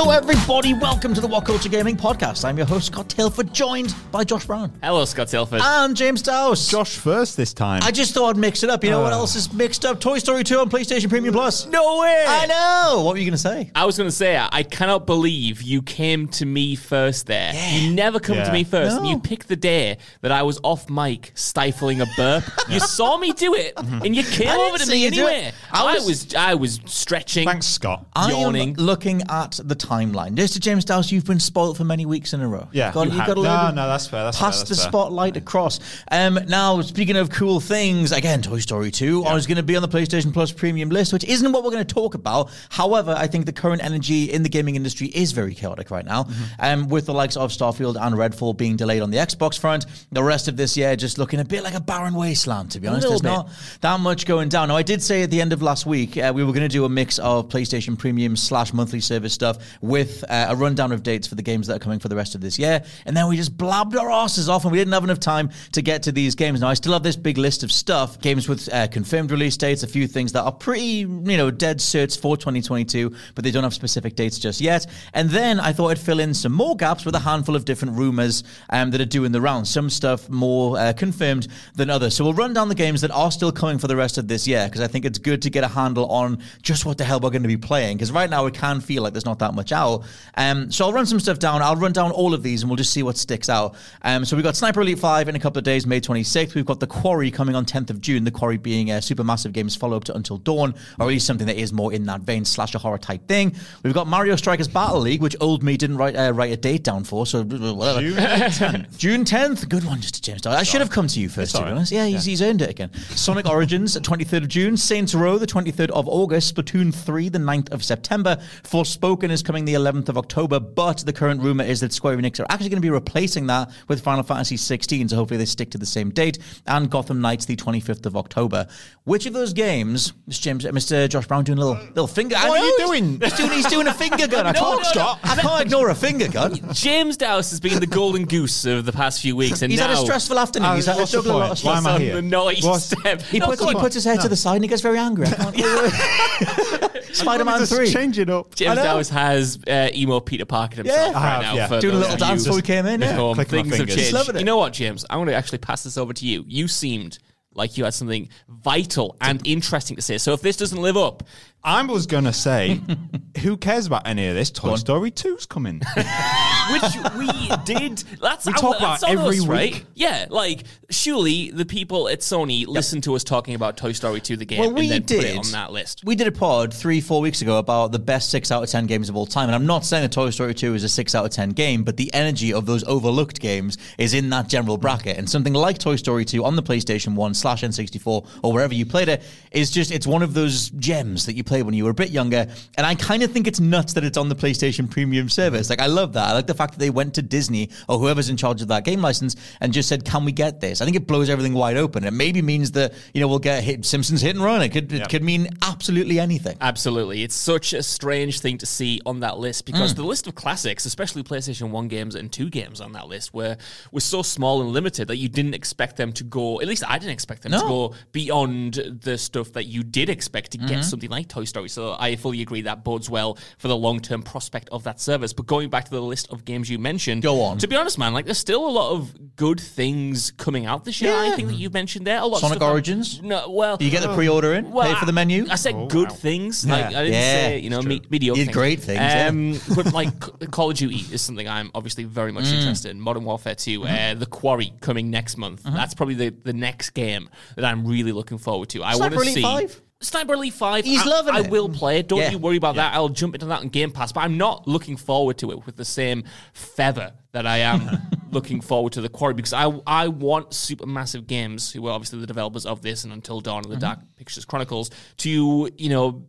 Hello, everybody. Welcome to the What Culture Gaming Podcast. I'm your host, Scott Tilford, joined by Josh Brown Hello, Scott Tilford. and James Dowse. Josh first this time. I just thought I'd mix it up. You know what ah. else is mixed up? Toy Story 2 on PlayStation Premium Plus. no way! I know. What were you going to say? I was going to say, I cannot believe you came to me first there. You never come Yeah. to me first. And No. you picked the day that I was off mic stifling a burp. You saw me do it, and you came I didn't over to see me you do it. anyway. I I was- was, I was stretching. Thanks, Scott. I Yawning. am looking at the timeline. Mr. James Dowse, you've been spoiled for many weeks in a row. Yeah, you you've got a little No, bit no, that's fair, that's fair, Pass that's the fair. spotlight across. Um, now, speaking of cool things, again, Toy Story 2 is going to be on the PlayStation Plus premium list, which isn't what we're going to talk about. However, I think the current energy in the gaming industry is very chaotic right now. Mm-hmm. Um, with the likes of Starfield and Redfall being delayed on the Xbox front, the rest of this year just looking a bit like a barren wasteland, to be honest. There's not that much going down. Now, I did say at the end of last week uh, we were going to do a mix of PlayStation Premium slash monthly service stuff with uh, a rundown of dates for the games that are coming for the rest of this year. And then we just blabbed our asses off and we didn't have enough time to get to these games. Now, I still have this big list of stuff, games with uh, confirmed release dates, a few things that are pretty, you know, dead certs for 2022, but they don't have specific dates just yet. And then I thought I'd fill in some more gaps with a handful of different rumors um, that are doing the rounds. Some stuff more uh, confirmed than others. So we'll run down the games that are still coming for the rest of this year because I think it's good to get a handle on just what the hell we're going to be playing. Because right now it can feel like there's not that much out. Um, so I'll run some stuff down. I'll run down all of these and we'll just see what sticks out. Um, so we've got Sniper Elite 5 in a couple of days, May 26th. We've got The Quarry coming on 10th of June. The Quarry being a Supermassive Games follow up to Until Dawn, or at least something that is more in that vein, slash slasher horror type thing. We've got Mario Strikers Battle League, which old me didn't write uh, write a date down for. So whatever. June 10th. June 10th. Good one, just to James. I should have come to you first, to be honest. Yeah, he's, he's earned it again. Sonic Origins, 23rd of June. Saints Row, the 23rd of August. Splatoon 3, the 9th of September. Forspoken is coming the 11th of October, but the current rumor is that Square Enix are actually going to be replacing that with Final Fantasy 16, so hopefully they stick to the same date. And Gotham Knights, the 25th of October. Which of those games, Mr. James, uh, Mr. Josh Brown, doing a little little finger? I What are you doing? He's doing, he's doing a finger gun. I No, can't, no, no. I can't ignore a finger gun. James Dowse has been the golden goose of the past few weeks, and He's now had a stressful afternoon. Uh, He's had what's the juggling a lot point? Why stuff. am I here? the naughty step. He No, puts, he puts his head to the side and he gets very angry. I can't- Spider-Man 3. Change it up. James I know. Dowse has uh, emo Peter Parker himself Yeah. right have, now. yeah. for Doing a little dance you before we came in, yeah. home. Clicking my Things have changed. You know what, James? I want to actually pass this over to you. You seemed like you had something vital and interesting to say. So if this doesn't live up, I was going to say, who cares about any of this? Toy on. Story 2's coming. which we did. That's We our- talk that's about on every us, right? week. Yeah, like surely the people at Sony listen to us talking about Toy Story 2 the game Well, we and then did. put it on that list. We did a pod three, four weeks ago about the best six out of ten games of all time, and I'm not saying that Toy Story 2 is a six out of ten game, but the energy of those overlooked games is in that general bracket. And something like Toy Story 2 on the PlayStation 1 slash N64 or wherever you played it is just it's one of those gems that you played when you were a bit younger. And I kind of think it's nuts that it's on the PlayStation Premium service. Like I love that. I like the fact that they went to Disney or whoever's in charge of that game license and just said, "Can we get this?" I think it blows everything wide open. It maybe means that you know we'll get hit, Simpsons hit and run. It could it could mean absolutely anything. Absolutely. It's such a strange thing to see on that list because the list of classics, especially PlayStation 1 games and 2 games on that list, were, were so small and limited that you didn't expect them to go, at least I didn't expect them to go beyond the stuff that you did expect to Mm-hmm. get something like Toy Story. So I fully agree that bodes well for the long term prospect of that service. But going back to the list of games you mentioned, Go on. To be honest, man, like there's still a lot of good things coming out this year. I think that you mentioned there a lot. of Sonic stuff I'm- Origins? No, well, Do you get the pre-order in? well, pay for the menu? I, I said good things. Like I didn't Yeah, say you know me, mediocre. Things. great things, yeah. Um, but like C- Call of Duty is something I'm obviously very much Mm. interested in. Modern Warfare 2, Mm-hmm. uh, The Quarry coming next month. That's probably the, the next game that I'm really looking forward to. I want to see 5? Sniper Elite 5. He's I, loving I it. will play it. Don't Yeah. you worry about that. I'll jump into that on Game Pass, but I'm not looking forward to it with the same feather that I am looking forward to The Quarry because I I want Supermassive Games, who are obviously the developers of this and Until Dawn and the mm-hmm. Dark Pictures Chronicles, to, you know,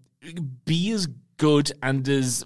be as good and as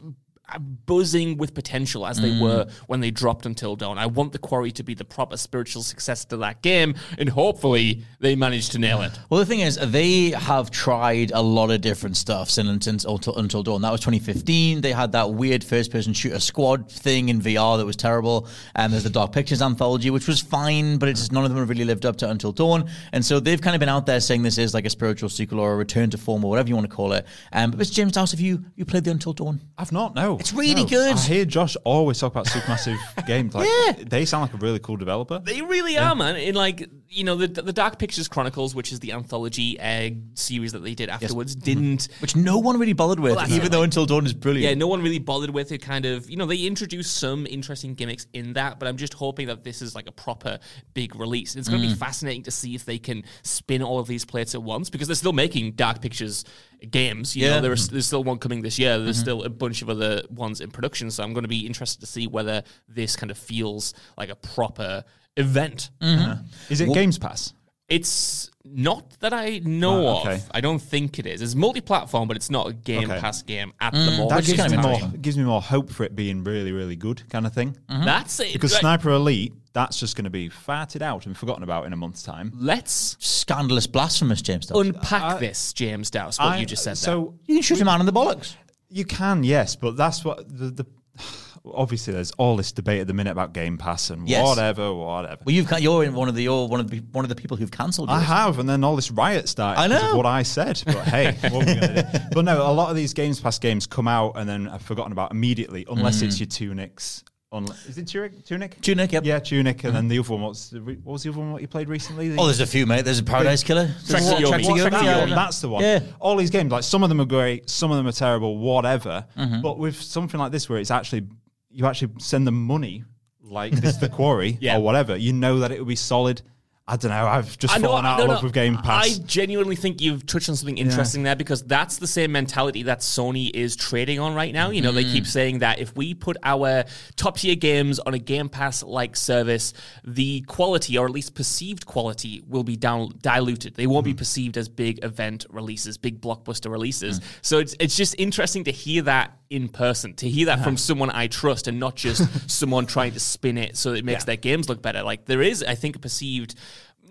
buzzing with potential as they Mm. were when they dropped Until Dawn. I want The Quarry to be the proper spiritual success to that game, and hopefully they manage to nail it. Well, the thing is, they have tried a lot of different stuff since, since until, until Dawn. That was 2015. They had that weird first-person shooter squad thing in VR that was terrible. And there's the Dark Pictures anthology, which was fine, but it's just none of them have really lived up to Until Dawn. And so they've kind of been out there saying this is like a spiritual sequel or a return to form or whatever you want to call it. Um, but Mr. James Dowse, have you you played the Until Dawn? I've not. No, It's really No. good. I hear Josh always talk about supermassive games. Like, they sound like a really cool developer. They really are, man. In like you know the the Dark Pictures Chronicles, which is the anthology uh, series that they did afterwards, mm-hmm. didn't. Which no one really bothered with, that's even it, though like- Until Dawn is brilliant. Yeah, no one really bothered with it. Kind of, you know, they introduced some interesting gimmicks in that, but I'm just hoping that this is like a proper big release. It's going to be mm. fascinating to see if they can spin all of these plates at once because they're still making Dark Pictures games. You Yeah. know, there's there's still one coming this year. There's mm-hmm. still a bunch of other ones in production. So I'm going to be interested to see whether this kind of feels like a proper event. Mm-hmm. Uh-huh. Is it Games Pass? It's not that I know Right, okay. of. I don't think it is. It's multi-platform, but it's not a Game Okay. Pass game at mm. the moment. That gives me of more gives me more hope for it being really, really good kind of thing. Mm-hmm. That's it. Because Like, Sniper Elite, that's just going to be farted out and forgotten about in a month's time. Let's Scandalous, blasphemous, James Dowse. unpack this, James Dowse. What I- you just said. So you can shoot a man in the bollocks. you can, yes, but that's what the, the obviously there's all this debate at the minute about Game Pass and Yes. whatever, whatever. Well, you've you're in one of the you're one of the one of the people who've cancelled. I have, and then all this riot started I know. what I said. But hey, what are we gonna do? But no, a lot of these Games Pass games come out and then are forgotten about immediately, unless it's your Tunics. Is it Tunic? Tunic? Mm. Tunic, yep. Mm-hmm. Yeah, Tunic, and then the other one. What's what was the other one? What you played recently? Oh, there's a few, mate. There's a Paradise Killer. Trek to Yomi. Trek to Trek Yomi, to yeah. Yomi. That's the one. Yeah. All these games, like some of them are great, some of them are terrible, whatever. Mm-hmm. But with something like this, where it's actually you actually send them money, like this, the quarry Yeah. or whatever, you know that it will be solid. I don't know. I've just I know, fallen out no, of no, love with Game Pass. I genuinely think you've touched on something interesting there because that's the same mentality that Sony is trading on right now. You know, they Mm. keep saying that if we put our top tier games on a Game Pass like service, the quality, or at least perceived quality, will be down diluted. They Mm. won't be perceived as big event releases, big blockbuster releases. So it's it's just interesting to hear that in person, to hear that from someone I trust and not just someone trying to spin it so it makes their games look better. Like there is, I think, a perceived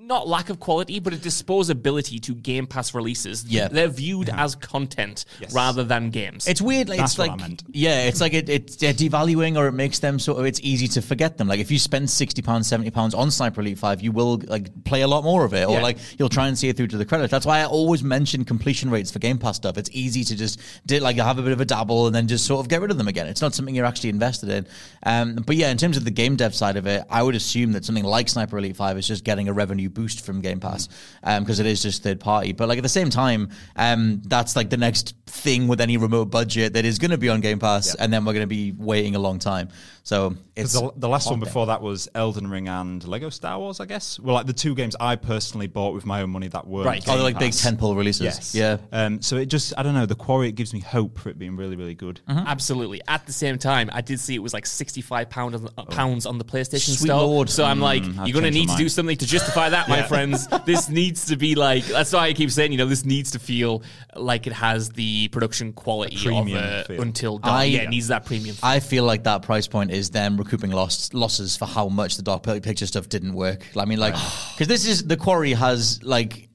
not lack of quality, but a disposability to Game Pass releases. Yeah. They're viewed as content rather than games. It's weird. Like, That's it's what like I meant. yeah, it's like it, it's they're devaluing or it makes them sort of it's easy to forget them. Like if you spend sixty pounds, seventy pounds on Sniper Elite Five, you will like play a lot more of it, or Yeah. like you'll try and see it through to the credits. That's why I always mention completion rates for Game Pass stuff. It's easy to just do, like have a bit of a dabble and then just sort of get rid of them again. It's not something you're actually invested in. Um, but yeah, in terms of the game dev side of it, I would assume that something like Sniper Elite Five is just getting a revenue boost from Game Pass because it is just third party. But like at the same time, um, that's like the next thing with any remote budget that is going to be on Game Pass, and then we're going to be waiting a long time. So it's the, the last one hot before that was Elden Ring and Lego Star Wars, I guess. Well, like the two games I personally bought with my own money that were Right. Oh, they're like big tentpole releases. Yes. Yeah. Um, so it just, I don't know, the quarry, it gives me hope for it being really, really good. Mm-hmm. Absolutely. At the same time, I did see it was like sixty-five pound on the, uh, pounds on the PlayStation Sweet Store. Lord. So I'm like, I've you're going to need to do something to justify that, my friends. This needs to be like. That's why I keep saying, you know, this needs to feel like it has the production quality of premium uh. Until Dawn. I- yeah, it needs that premium. I feel like that price point is them recouping lost losses for how much the Dark Picture stuff didn't work. I mean, like, because this is the quarry has like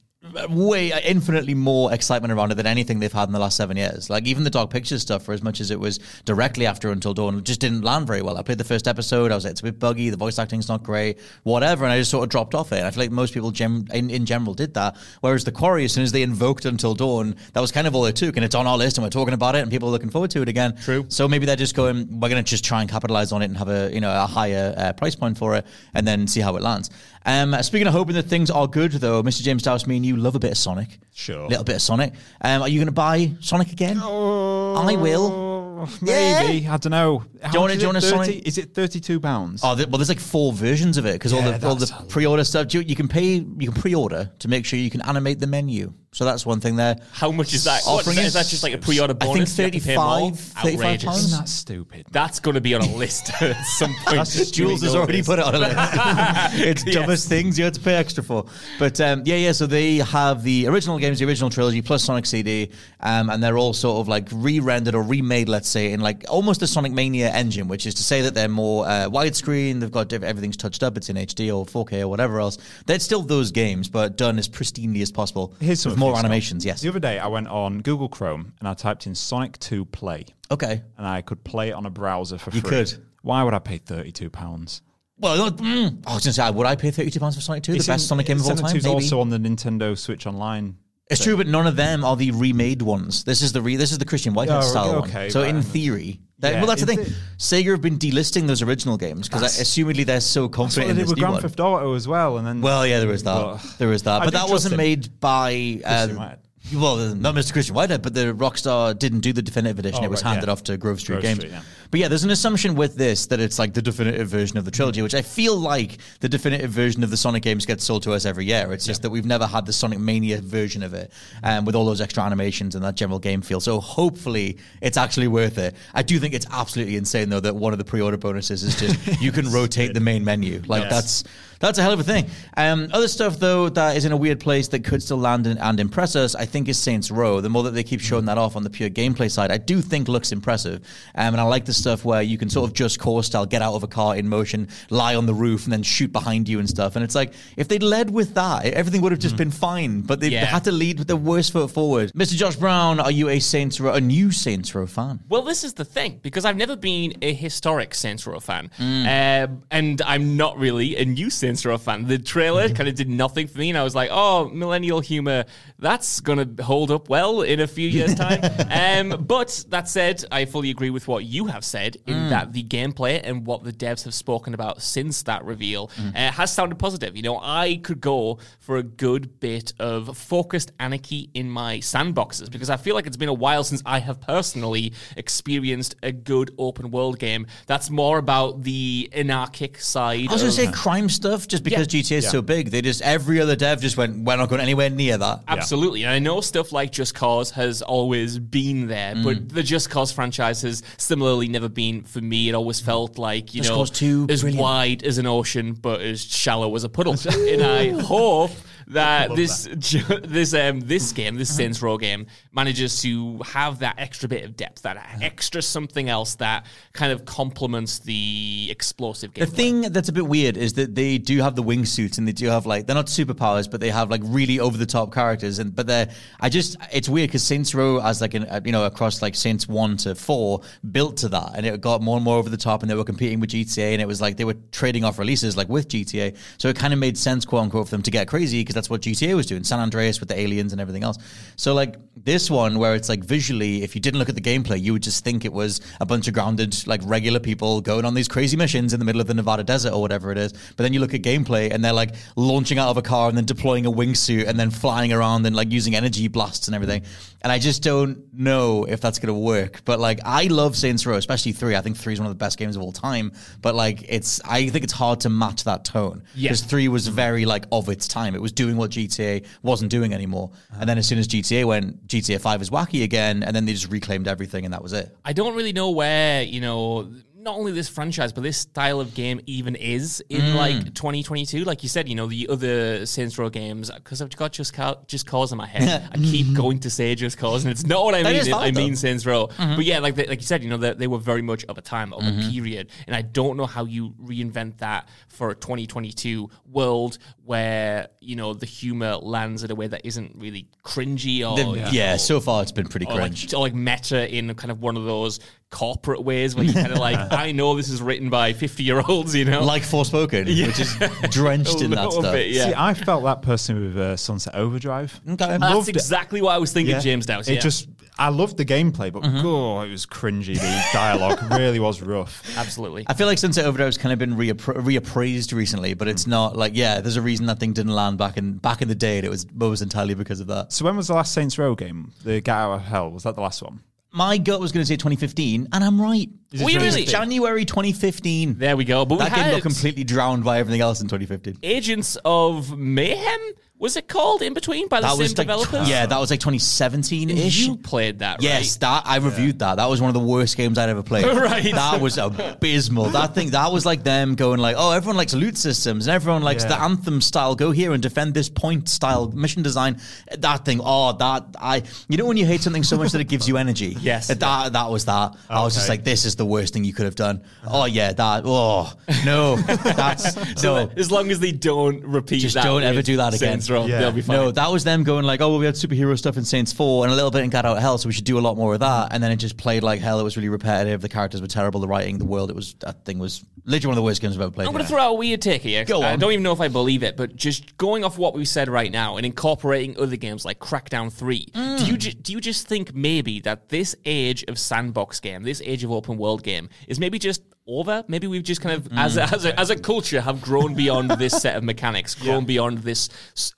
way uh, infinitely more excitement around it than anything they've had in the last seven years. Like even the Dark Pictures stuff, for as much as it was directly after Until Dawn, just didn't land very well. I played the first episode. I was like, it's a bit buggy. The voice acting's not great. Whatever, and I just sort of dropped off it. I feel like most people gem- in, in general did that. Whereas the Quarry, as soon as they invoked Until Dawn, that was kind of all it took, and it's on our list, and we're talking about it, and people are looking forward to it again. True. So maybe they're just going, we're going to just try and capitalize on it and have a you know a higher uh, price point for it, and then see how it lands. Um, speaking of hoping that things are good, though, Mr. James Dowse, me and you love a bit of Sonic. Sure. A little bit of Sonic. Um, are you going to buy Sonic again? I will. Maybe I don't know. How you wanna- much is do you wanna 30 sign- is it thirty-two pounds? Oh, th- well, there's like four versions of it because all the all the pre-order stuff. You, you can pay, you can pre-order to make sure you can animate the menu. So that's one thing there. How much is that? Offering that, is- is that just like a pre-order bonus? I think bonus? You have to pay more? 35 35 pounds. Isn't that stupid? That's going to be on a list at some point. Jules has already put it on a list. it's Yes. dumbest things you had to pay extra for. But um, yeah, yeah. So they have the original games, the original trilogy, plus Sonic CD, um, and they're all sort of like re-rendered or remade, let's say, in like almost a Sonic Mania engine, which is to say that they're more uh, widescreen. They've got diff- everything's touched up. It's in HD or 4K or whatever else. They're still those games, but done as pristinely as possible. Here's some with more animations. Yes. The other day, I went on Google Chrome and I typed in Sonic 2 Play, Okay. and I could play it on a browser for You free. You could. Why would I pay thirty-two pounds? Well, mm, I was going to say, would I pay thirty-two pounds for Sonic Two, the best Sonic game of all time? Sonic 2's Maybe. also on the Nintendo Switch Online. It's true, but none of them are the remade ones. This is the re- this is the Christian Whitehead Oh, style okay, one. So in theory, that, Yeah, well, that's the thing. the- Sega have been delisting those original games because assumedly they're so That's what confident they in did with Grand one. Theft Auto as well, and then Well, yeah, there is that. Well, there is that, I but that wasn't him. made by. Uh. Well, not Mr. Christian Whitehead, but the Rockstar didn't do the definitive edition. Oh, it was right, handed yeah. off to Grove Street Grove Games. Street, yeah. But yeah, there's an assumption with this that it's like the definitive version of the trilogy, which I feel like the definitive version of the Sonic games gets sold to us every year. It's just that we've never had the Sonic Mania version of it, um, with all those extra animations and that general game feel. So hopefully, it's actually worth it. I do think it's absolutely insane though that one of the pre-order bonuses is just you can rotate the main menu. Like Yes. that's that's a hell of a thing. Um, other stuff though that is in a weird place that could still land and, and impress us, I think, is Saints Row. The more that they keep showing that off on the pure gameplay side, I do think looks impressive. Um, and I like the stuff where you can sort of just core style get out of a car in motion, lie on the roof, and then shoot behind you and stuff. And it's like if they'd led with that, everything would have just been fine. But they, they had to lead with the worst foot forward. Mr. Josh Brown, are you a Saints Row, a new Saints Row fan? Well, this is the thing because I've never been a historic Saints Row fan, Mm. Um and I'm not really a new Saints Row fan. The trailer Mm-hmm. kind of did nothing for me, and I was like, "Oh, millennial humor, that's gonna hold up well in a few years' time." um, but that said, I fully agree with what you have said in Mm. that the gameplay and what the devs have spoken about since that reveal Mm. uh, has sounded positive. You know, I could go for a good bit of focused anarchy in my sandboxes because I feel like it's been a while since I have personally experienced a good open world game that's more about the anarchic side. I was going of- to say crime stuff just because Yeah. GTA is so big. They just, every other dev just went, we're not going anywhere near that. Absolutely. And I know stuff like Just Cause has always been there, Mm. but the Just Cause franchise has similarly never been for me. It always felt like, you Just know, Cause 2, as brilliant. wide as an ocean, but as shallow as a puddle. and I hope that this ju- this um this game, this Saints Row game, manages to have that extra bit of depth, that extra something else that kind of complements the explosive game. The thing that's a bit weird is that they do have the wingsuits and they do have like they're not superpowers, but they have like really over the top characters. And but they're I just it's weird because Saints Row as like an you know across like Saints one to four built to that, and it got more and more over the top, and they were competing with GTA, and it was like they were trading off releases like with GTA, so it kind of made sense quote unquote for them to get crazy because that's what GTA was doing, San Andreas with the aliens and everything else. So like this one where it's like visually, if you didn't look at the gameplay, you would just think it was a bunch of grounded like regular people going on these crazy missions in the middle of the Nevada desert or whatever it is. But then you look at gameplay and they're like launching out of a car and then deploying a wingsuit and then flying around and like using energy blasts and everything. And I just don't know if that's going to work. But like I love Saints Row, especially three. I think three is one of the best games of all time. But like it's, I think it's hard to match that tone Yeah. because three was very like of its time. It was doing what GTA wasn't doing anymore. And then as soon as GTA went, GTA Five is wacky again, and then they just reclaimed everything, and that was it. I don't really know where, you know, not only this franchise, but this style of game even is in Mm. like 2022. Like you said, you know, the other Saints Row games, because I've got just, Ca- just Cause in my head. I keep going to say Just Cause, and it's not what I mean. It- I mean Saints Row. But yeah, like they, like you said, you know, they, they were very much of a time, of a period. And I don't know how you reinvent that for a 2022 world where, you know, the humor lands in a way that isn't really cringy or. The- you yeah, know, so far it's been pretty or like, cringe. or like meta in kind of one of those corporate ways where you kind of like, I know this is written by 50 year olds, you know? like Forspoken, which is drenched in that little stuff. bit, yeah. See, I felt that person with uh, Sunset Overdrive. Okay. That's loved it. exactly what I was thinking, Yeah. James Dowse. It yeah. just, I loved the gameplay, but oh, it was cringy. The dialogue really was rough. Absolutely. I feel like Sunset Overdrive's kind of been reappra- reappraised recently, but it's not like yeah. There's a reason that thing didn't land back in back in the day, and it was almost entirely because of that. So when was the last Saints Row game? The Get Out of Hell was that the last one? My gut was going to say 2015, and I'm right. Is it We really- 2015? January 2015. There we go. But we that game had got completely drowned by everything else in 2015. Agents of Mayhem, was it called in between by the That same was like developers? yeah, that was like 2017 ish. You played that, right? Yes, that I reviewed that. That was one of the worst games I'd ever played. Right. That was abysmal. That thing that was like them going like, oh, everyone likes loot systems and everyone likes Yeah. the anthem style. Go here and defend this point style mission design. That thing. Oh, that I. You know when you hate something so much that it gives you energy. Yes. That that was that. I was just Okay. like, this is the worst thing you could have done. Uh-huh. Oh yeah, that. Oh no, that's So no. as long as they don't repeat Just that don't ever with do that again. Saints Row, Yeah. they'll be fine. No, that was them going like, oh, well, we had superhero stuff in Saints 4 and a little bit in Get Out of Hell, so we should do a lot more of that. And then it just played like hell. It was really repetitive. The characters were terrible. The writing, the world, it was, that thing was literally one of the worst games I've ever played. I'm going to throw out a weird take here. Go I on. don't even know if I believe it, but just going off what we said right now and incorporating other games like Crackdown 3, do Mm. you ju- do you just think maybe that this age of sandbox game, this age of open world game, is maybe just over? Maybe we've just kind of, as, Mm. a, as, a, as a culture, have grown beyond this set of mechanics, grown beyond this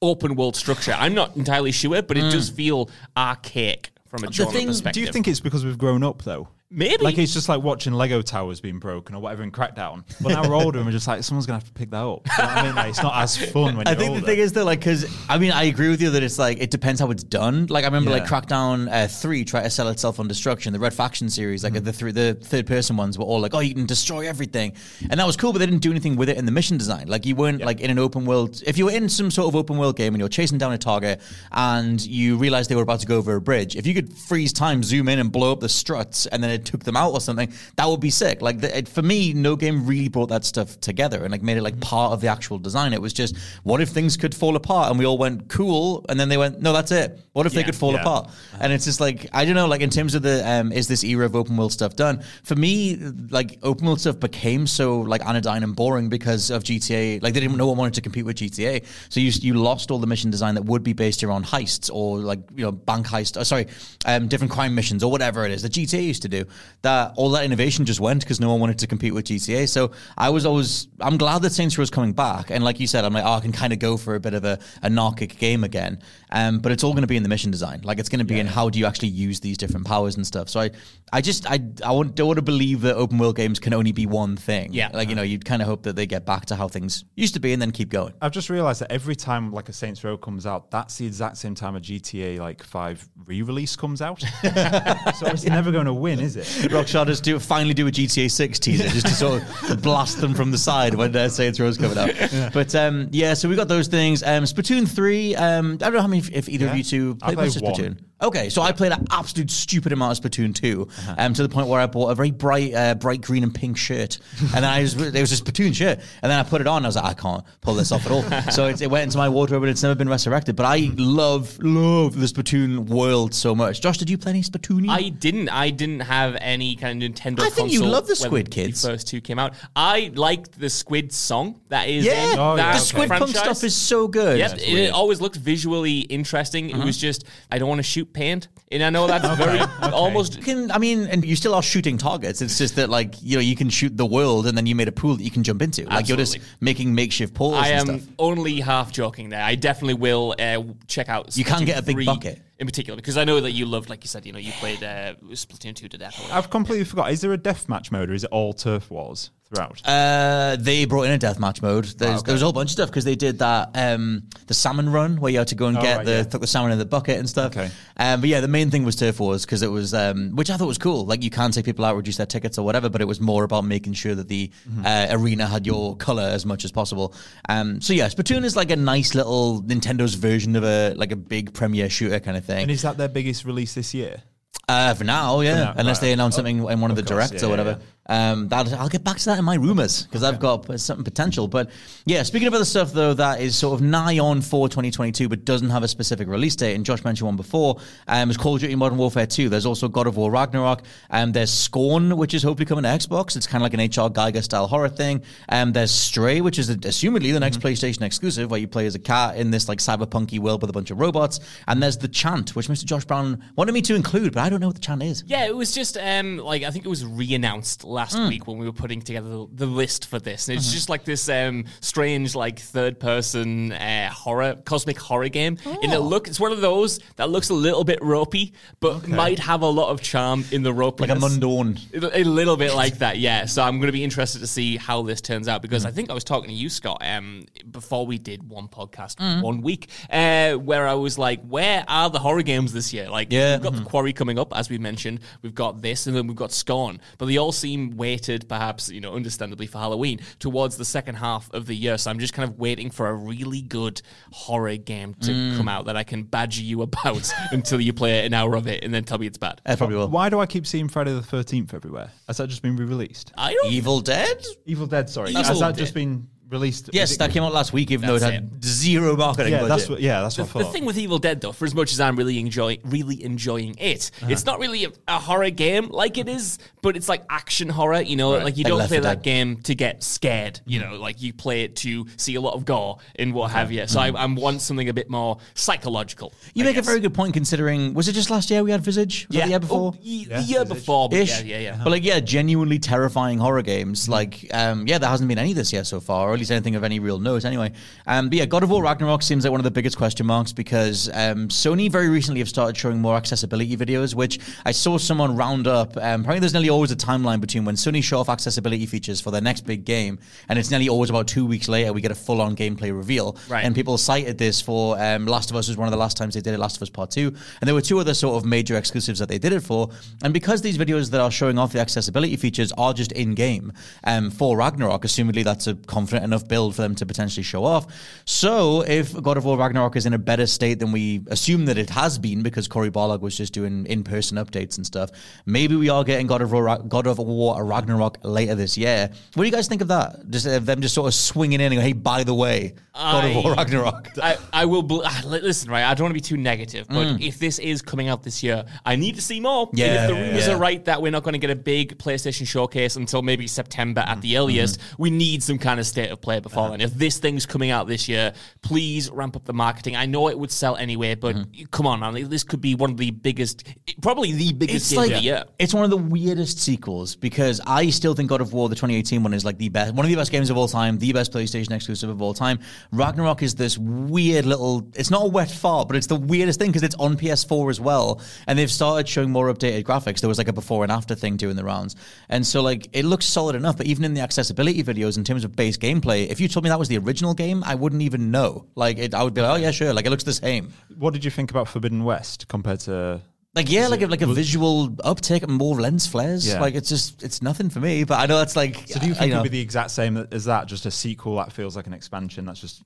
open world structure. I'm not entirely sure, but it Mm. does feel archaic from a genre thing- perspective. Do you think it's because we've grown up though? Maybe. Like it's just like watching Lego towers being broken or whatever in Crackdown. But now we're older and we're just like, someone's gonna have to pick that up. You know what I mean? Like, it's not as fun when I you're think older. the thing is though, like, because I mean, I agree with you that it's like it depends how it's done. Like, I remember like Crackdown uh, three tried to sell itself on destruction. The Red Faction series, like the three, the third person ones, were all like, oh, you can destroy everything, and that was cool. But they didn't do anything with it in the mission design. Like, you weren't like in an open world. If you were in some sort of open world game and you're chasing down a target and you realize they were about to go over a bridge, if you could freeze time, zoom in, and blow up the struts, and then it took them out or something, that would be sick. Like, the, it, for me, no game really brought that stuff together and like made it like part of the actual design. It was just, what if things could fall apart? And we all went, cool. And then they went, no, that's it. What if they could fall Yeah. apart? And it's just like, I don't know, like in terms of the, um, is this era of open world stuff done? For me, like open world stuff became so like anodyne and boring because of GTA. Like they didn't, no one wanted to compete with GTA. So you, you lost all the mission design that would be based around heists or like, you know, bank heist, oh, sorry, um, different crime missions or whatever it is that GTA used to do. That all that innovation just went because no one wanted to compete with GTA. So I was always, I'm glad that Saints Row is coming back. And like you said, I'm like, oh, I can kind of go for a bit of a anarchic game again. Um, but it's all going to be in the mission design. Like it's going to be in how do you actually use these different powers and stuff. So I, I just, I, I want, don't want to believe that open world games can only be one thing. Yeah. Like, you know, you'd kind of hope that they get back to how things used to be and then keep going. I've just realised that every time like a Saints Row comes out, that's the exact same time a GTA like five re-release comes out. so it's never going to win, is it? Rockstar just do finally do a GTA Six teaser just to sort of blast them from the side when uh, Saints Row's coming out. But um, yeah, so we got those things. Um, Splatoon three. Um, I don't know how many if either of you two played much of played Splatoon. One. Okay, so I played an absolute stupid amount of Splatoon 2, Uh-huh. um, to the point where I bought a very bright, uh, bright green and pink shirt, and then I just it was a Splatoon shirt, and then I put it on. and I was like, I can't pull this off at all. so it, it went into my wardrobe, and it's never been resurrected. But I love, love the Splatoon world so much. Josh, did you play any Splatoon? I didn't. I didn't have any kind of Nintendo. I think you love the when Squid Kids. The first two came out. I liked the Squid song that is yeah, Oh, that yeah, the okay. Squid Punk franchise. stuff is so good. Yep, it, it always looked visually interesting. It was just I don't want to shoot paint, and I know that's very almost. You can, I mean, and you still are shooting targets. It's just that, like, you know, you can shoot the world, and then you made a pool that you can jump into. Like, you're just Absolutely. making makeshift pools I and am stuff. only half joking there. I definitely will uh, check out. You can Splatoon get a big 3. bucket. In particular? Because I know that you loved, like you said, you know, you played uh, Splatoon 2 to death. Or. I've completely forgot. Is there a deathmatch mode or is it all turf wars throughout? Uh, they brought in a deathmatch mode. There's, Oh, okay. There was a whole bunch of stuff because they did that um, the salmon run where you had to go and Oh, get right, the yeah. th- the salmon in the bucket and stuff. Okay. Um, but yeah, the main thing was turf wars because it was um, which I thought was cool. Like you can take people out, reduce their tickets or whatever, but it was more about making sure that the Mm-hmm. uh, arena had your color as much as possible. Um, so yeah, Splatoon is like a nice little Nintendo's version of a like a big premier shooter kind of thing. And is that their biggest release this year? Uh, for now, yeah. now, Unless right. they announce something in one of, the course, directs yeah, or yeah, whatever. Um, that I'll get back to that in my rumors because I've got something potential. But yeah, speaking of other stuff though, that is sort of nigh on for 2022, but doesn't have a specific release date. And Josh mentioned one before. Um, is Call of Duty Modern Warfare 2. There's also God of War Ragnarok. Um, there's Scorn, which is hopefully coming to Xbox. It's kind of like an HR Giger style horror thing. Um, there's Stray, which is assumedly the next Mm-hmm. PlayStation exclusive, where you play as a cat in this like cyberpunky world with a bunch of robots. And there's the Chant, which Mr. Josh Brown wanted me to include, but I don't know what the Chant is. Yeah, it was just um like I think it was re-announced last Hmm. week when we were putting together the, the list for this. And it's Mm-hmm. just like this um strange like third-person uh, horror cosmic horror game. And it Oh. look it's one of those that looks a little bit ropey, but might have a lot of charm in the ropiness. Like a Mundaun. A little bit like that, yeah. So I'm going to be interested to see how this turns out because Hmm. I think I was talking to you, Scott, um, before we did one podcast Hmm. one week, uh, where I was like, "Where are the horror games this year?" Like, Yeah. we've got the Quarry coming up, as we mentioned. We've got this, and then we've got Scorn. But they all seem weighted, perhaps you know, understandably for Halloween, towards the second half of the year. So I'm just kind of waiting for a really good horror game to Mm. come out that I can badger you about until you play an hour of it and then tell me it's bad. I probably will. Why do I keep seeing Friday the 13th everywhere? Has that just been re-released? Evil Dead? Evil Dead, sorry. Evil Has that Dead. just been released? Yes, that came out last week, even though it That's had zero marketing Yeah, budget. that's what, yeah, that's what I The, the thing with Evil Dead, though, for as much as I'm really enjoy, really enjoying it, Uh-huh. it's not really a, a horror game like it is, but it's like action horror. You know, like you Like don't Left play that Dead. game to get scared. You know, like you play it to see a lot of gore and what have you. So I, I want something a bit more psychological. Mm-hmm. You I make a very good point considering, was it just last year we had Visage? Was yeah. the year before? Oh, ye- the year before, but Ish. yeah, yeah, yeah. But like, yeah, genuinely terrifying horror games. Like, um, yeah, there hasn't been any this year so far, least anything of any real note. Anyway, um, but yeah, God of War Ragnarok seems like one of the biggest question marks because um, Sony very recently have started showing more accessibility videos, which I saw someone round up. Um, apparently, there's nearly always a timeline between when Sony show off accessibility features for their next big game, and it's nearly always about two weeks later we get a full-on gameplay reveal. Right. And people cited this for um, Last of Us was one of the last times they did it, Last of Us Part 2. And there were two other sort of major exclusives that they did it for. And because these videos that are showing off the accessibility features are just in game um, for Ragnarok, assumedly that's a confident enough build for them to potentially show off. So if God of War Ragnarok is in a better state than we assume that it has been because Cory Barlog was just doing in person updates and stuff, maybe we are getting God of War, God of War Ragnarok later this year. What do you guys think of that? Just uh, them just sort of swinging in and go, hey, by the way, God of I- War Ragnarok. I, I will bel ah, listen, right? I don't want to be too negative, but if this is coming out this year, I need to see more. And Mm. Yeah, if the rumors yeah. are right that we're not going to get a big PlayStation showcase until maybe September at Mm. the earliest, Mm-hmm. we need some kind of state of play it before Uh-huh. then. If this thing's coming out this year, please ramp up the marketing. I know it would sell anyway, but Mm-hmm. come on, man, this could be one of the biggest, probably the biggest it's game like of the year. it's one of the weirdest sequels because I still think God of War, the 2018 one, is like the best, one of the best games of all time, the best PlayStation exclusive of all time. Ragnarok is this weird little. It's not a wet fart, but it's the weirdest thing because it's on PS4 as well, and they've started showing more updated graphics. There was like a before and after thing doing the rounds, and so like it looks solid enough. But even in the accessibility videos, in terms of base gameplay, if you told me that was the original game, I wouldn't even know. Like it, I would be like, oh yeah, sure. Like it looks the same. What did you think about Forbidden West compared to? Like yeah, like a, like a visual uptick and more lens flares. Yeah. Like it's just it's nothing for me. But I know that's like So do you I think know, it'd be the exact same as that? Just a sequel that feels like an expansion. That's just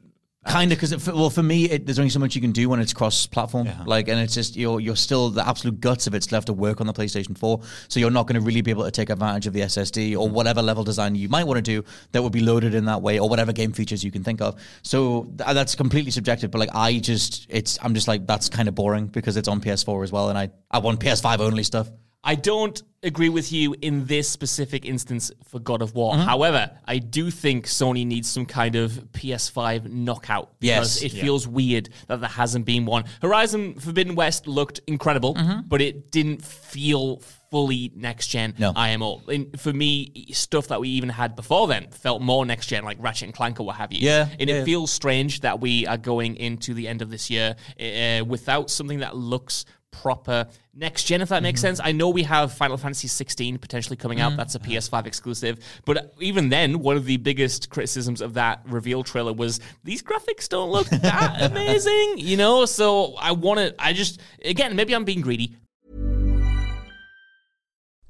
kind of because well for me it, there's only so much you can do when it's cross platform. Like and it's just you're you're still the absolute guts of it still have to work on the PlayStation 4. So you're not going to really be able to take advantage of the SSD or mm. whatever level design you might want to do that would be loaded in that way or whatever game features you can think of. So th- that's completely subjective. But like I just it's I'm just like that's kind of boring because it's on PS4 as well and I I want PS5 only stuff. I don't agree with you in this specific instance for God of War. Mm-hmm. However, I do think Sony needs some kind of PS5 knockout because Yes. it feels weird that there hasn't been one. Horizon Forbidden West looked incredible, mm-hmm. but it didn't feel fully next gen No. IMO. And for me, stuff that we even had before then felt more next gen, like Ratchet and Clank or what have you. Yeah, and yeah. it feels strange that we are going into the end of this year uh, without something that looks proper next gen, if that makes mm-hmm. sense. I know we have Final Fantasy 16 potentially coming out. Mm-hmm. That's a uh-huh. PS5 exclusive. But even then, one of the biggest criticisms of that reveal trailer was these graphics don't look that amazing, you know? So I want to, I just, again, maybe I'm being greedy.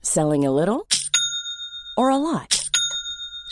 Selling a little or a lot?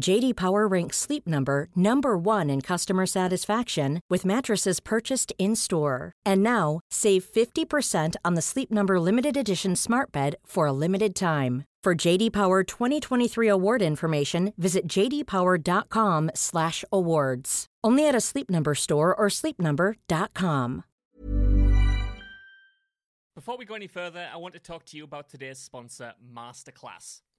JD Power ranks Sleep Number number 1 in customer satisfaction with mattresses purchased in-store. And now, save 50% on the Sleep Number limited edition Smart Bed for a limited time. For JD Power 2023 award information, visit jdpower.com/awards. Only at a Sleep Number store or sleepnumber.com. Before we go any further, I want to talk to you about today's sponsor, Masterclass.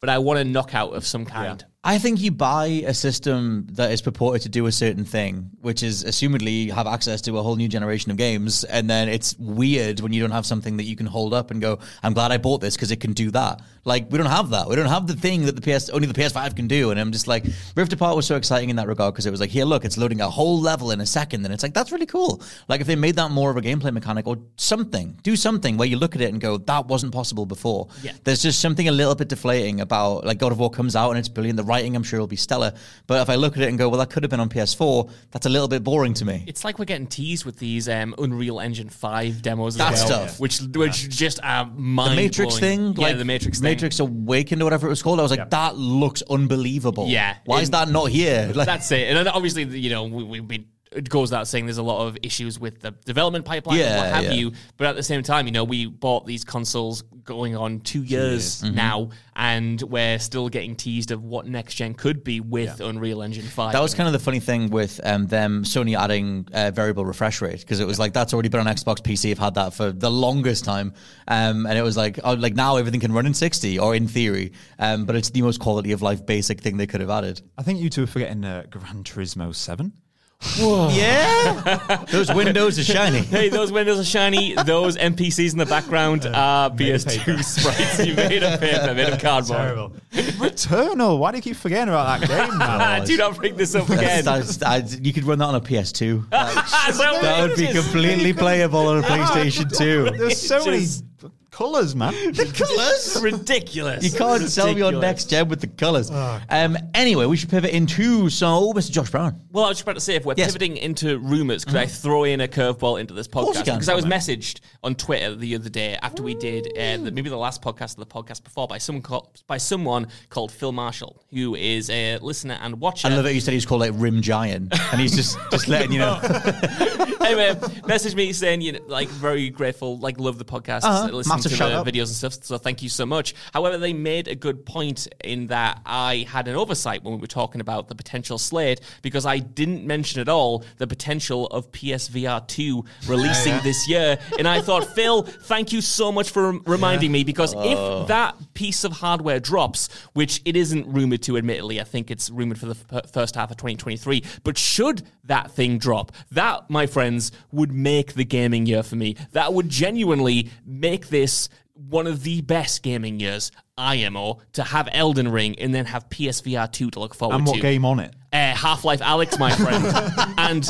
But I want a knockout of some kind. I think you buy a system that is purported to do a certain thing, which is assumedly have access to a whole new generation of games, and then it's weird when you don't have something that you can hold up and go, "I'm glad I bought this because it can do that." Like we don't have that. We don't have the thing that the PS only the PS5 can do, and I'm just like, Rift Apart was so exciting in that regard because it was like, here, look, it's loading a whole level in a second, and it's like that's really cool. Like if they made that more of a gameplay mechanic or something, do something where you look at it and go, that wasn't possible before. Yeah. There's just something a little bit deflating about like God of War comes out and it's brilliant. The writing, I'm sure, will be stellar. But if I look at it and go, well, that could have been on PS4, that's a little bit boring to me. It's like we're getting teased with these um, Unreal Engine 5 demos That as well, stuff. which which just are mind the Matrix thing, Yeah, like the Matrix thing. Matrix Awakened or whatever it was called. I was like, that looks unbelievable. Yeah. why is that not here? Like, That's it. And then obviously, you know, we, we've been it goes without saying there's a lot of issues with the development pipeline and what have yeah. you. But at the same time, you know, we bought these consoles going on two years Mm-hmm. now, and we're still getting teased of what next gen could be with Unreal Engine 5. That was kind of the funny thing with um, them Sony adding uh, variable refresh rate because it was like that's already been on Xbox PC. I've had that for the longest time, um, and it was like oh, like now everything can run in sixty or in theory, um, but it's the most quality of life basic thing they could have added. I think you two are forgetting uh, Gran Turismo 7. Yeah, those windows are shiny. Hey, those windows are shiny. Those NPCs in the background are PS2 sprites. You made of paper, made of cardboard. Returnal. Why do you keep forgetting about that game now? Do not bring this up again. That's- that's- you could run that on a PS2. That's that would be completely playable on a ah, PlayStation 2. There's so many colours, man. The colours? ridiculous. You can't sell me on next gen with the colours. um, anyway, we should pivot into so Mr. Josh Brown. Well, I was just about to say, if we're Yes. pivoting into rumors, could I throw in a curveball into this podcast? Because I was messaged on Twitter the other day after we did uh, the, maybe the last podcast of the podcast before by someone called, by someone called Phil Marshall, who is a listener and watcher. I love that you said he's called like Rim Giant, and he's just just letting you know. anyway, messaged me saying, you know, like, very grateful, like, love the podcast, Uh-huh. listening Massive to shout the out. videos and stuff. So thank you so much. However, they made a good point in that I had an oversight when we were talking about the potential slate because I didn't mention at all the potential of PSVR 2 releasing this year. And I thought, Phil, thank you so much for rem- reminding me because if oh. that piece of hardware drops, which it isn't rumored to, admittedly, I think it's rumored for the f- first half of 2023, but should that thing drop, that, my friends, would make the gaming year for me. That would genuinely make this one of the best gaming years, IMO, to have Elden Ring and then have PSVR 2 to look forward to. and what to. game on it? Uh, Half Life Alyx, my friend, and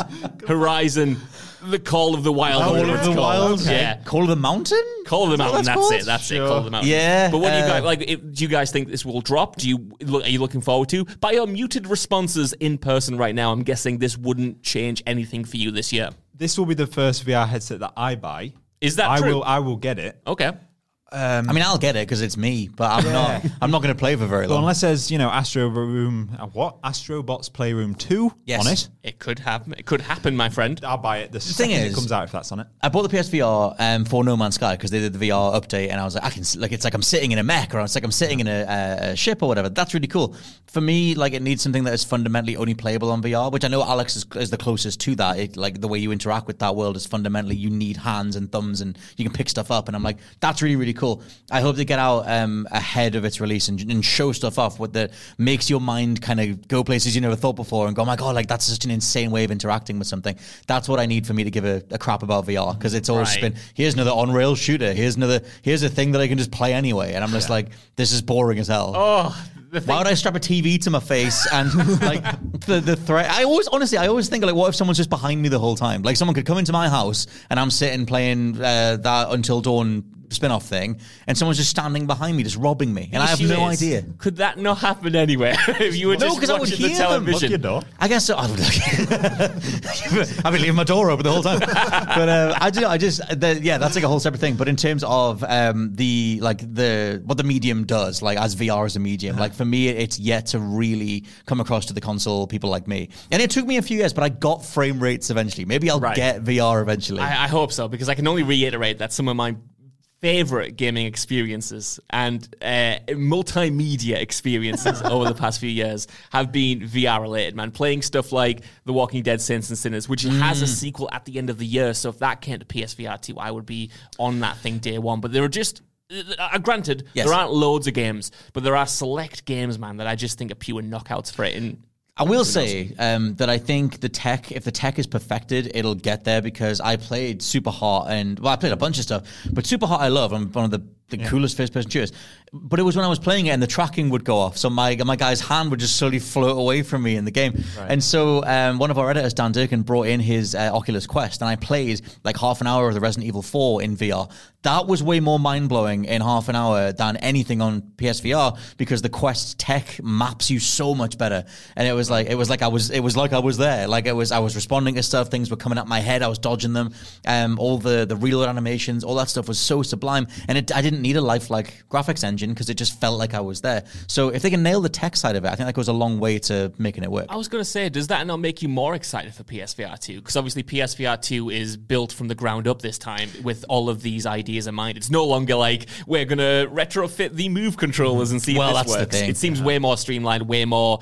Horizon, the Call of the Wild. Call whatever of it's the called. Wild, Yeah. Call of the Mountain. Call of the Mountain. that's That's, it. That's it. Call of the Mountain. Yeah, But what do you uh, guys like? If, do you guys think this will drop? Do you look? Are you looking forward to? By your muted responses in person right now, I'm guessing this wouldn't change anything for you this year. This will be the first VR headset that I buy. Is that I true? will. I will get it. Okay. I mean, I'll get it because it's me, but I'm not. I'm not going to play for very But long. unless there's, you know, Astro Room, uh, what? Astrobots Playroom 2 Yes. on it. It could happen. It could happen, my friend. I'll buy it the, thing second it is- comes out if that's on it. I bought the PSVR um, for No Man's Sky because they did the VR update, and I was like, I can s- like it's like I'm sitting in a mech, or it's like I'm sitting in a, a, a ship, or whatever. That's really cool. For me, like it needs something that is fundamentally only playable on VR, which I know Alyx is, is the closest to that. It, like the way you interact with that world is fundamentally you need hands and thumbs, and you can pick stuff up. And I'm like, that's really really cool. I hope they get out um, ahead of its release and, and show stuff off with that makes your mind kind of go places you never thought before, and go, oh my god, like that's such an insane way of interacting with something. That's what I need for me to give a, a crap about VR because it's all Right. spin. Here's another on rail shooter. Here's another. Here's a thing that I can just play anyway, and I'm just like, this is boring as hell. Oh, Why would I strap a TV to my face and like the the threat? I always honestly, I always think like, what if someone's just behind me the whole time? Like someone could come into my house and I'm sitting playing uh, that Until Dawn spin-off thing, and someone's just standing behind me, just robbing me, and I have no is, idea. Could that not happen anywhere if you were No, just because I would watching the hear them. television? Lock your door. I guess so. I would I've been leaving my door open the whole time. but uh, I do. I just the, yeah, that's like a whole separate thing. But in terms of um, the like the what the medium does, like as VR as a medium, like for me, it's yet to really come across to the console people like me. And it took me a few years, but I got frame rates eventually. Maybe I'll Right. get VR eventually. I, I hope so because I can only reiterate that some of my favorite gaming experiences and uh, multimedia experiences over the past few years have been VR related, man. Playing stuff like The Walking Dead Saints and Sinners, which has Mm. a sequel at the end of the year. So if that came to PSVR 2, I would be on that thing day one. But there are just. Uh, granted, Yes. there aren't loads of games, but there are select games, man, that I just think are pure knockouts for it. And I will say um, that I think the tech, if the tech is perfected, it'll get there because I played Super Hot and well, I played a bunch of stuff, but Super Hot I love. I'm one of the, the coolest first person shooters. But it was when I was playing it and the tracking would go off, so my my guy's hand would just slowly float away from me in the game. And so um, one of our editors, Dan Durkin, brought in his uh, Oculus Quest, and I played like half an hour of the Resident Evil 4 in VR. That was way more mind blowing in half an hour than anything on PSVR because the Quest tech maps you so much better. And it was like it was like I was it was like I was there. Like it was I was responding to stuff. Things were coming at my head. I was dodging them. Um, all the the reload animations, all that stuff was so sublime. And it, I didn't didn't need a lifelike graphics engine because it just felt like I was there. So if they can nail the tech side of it, I think that goes a long way to making it work. I was going to say, does that not make you more excited for PSVR 2? Because obviously PSVR 2 is built from the ground up this time with all of these ideas in mind. It's no longer like we're going to retrofit the move controllers and see Well, if that's this the works. thing. It seems way more streamlined, way more